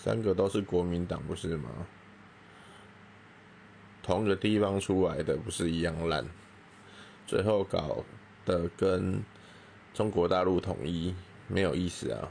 三个都是国民党，不是吗？同个地方出来的，不是一样烂？最后搞的跟中国大陆统一没有意思啊！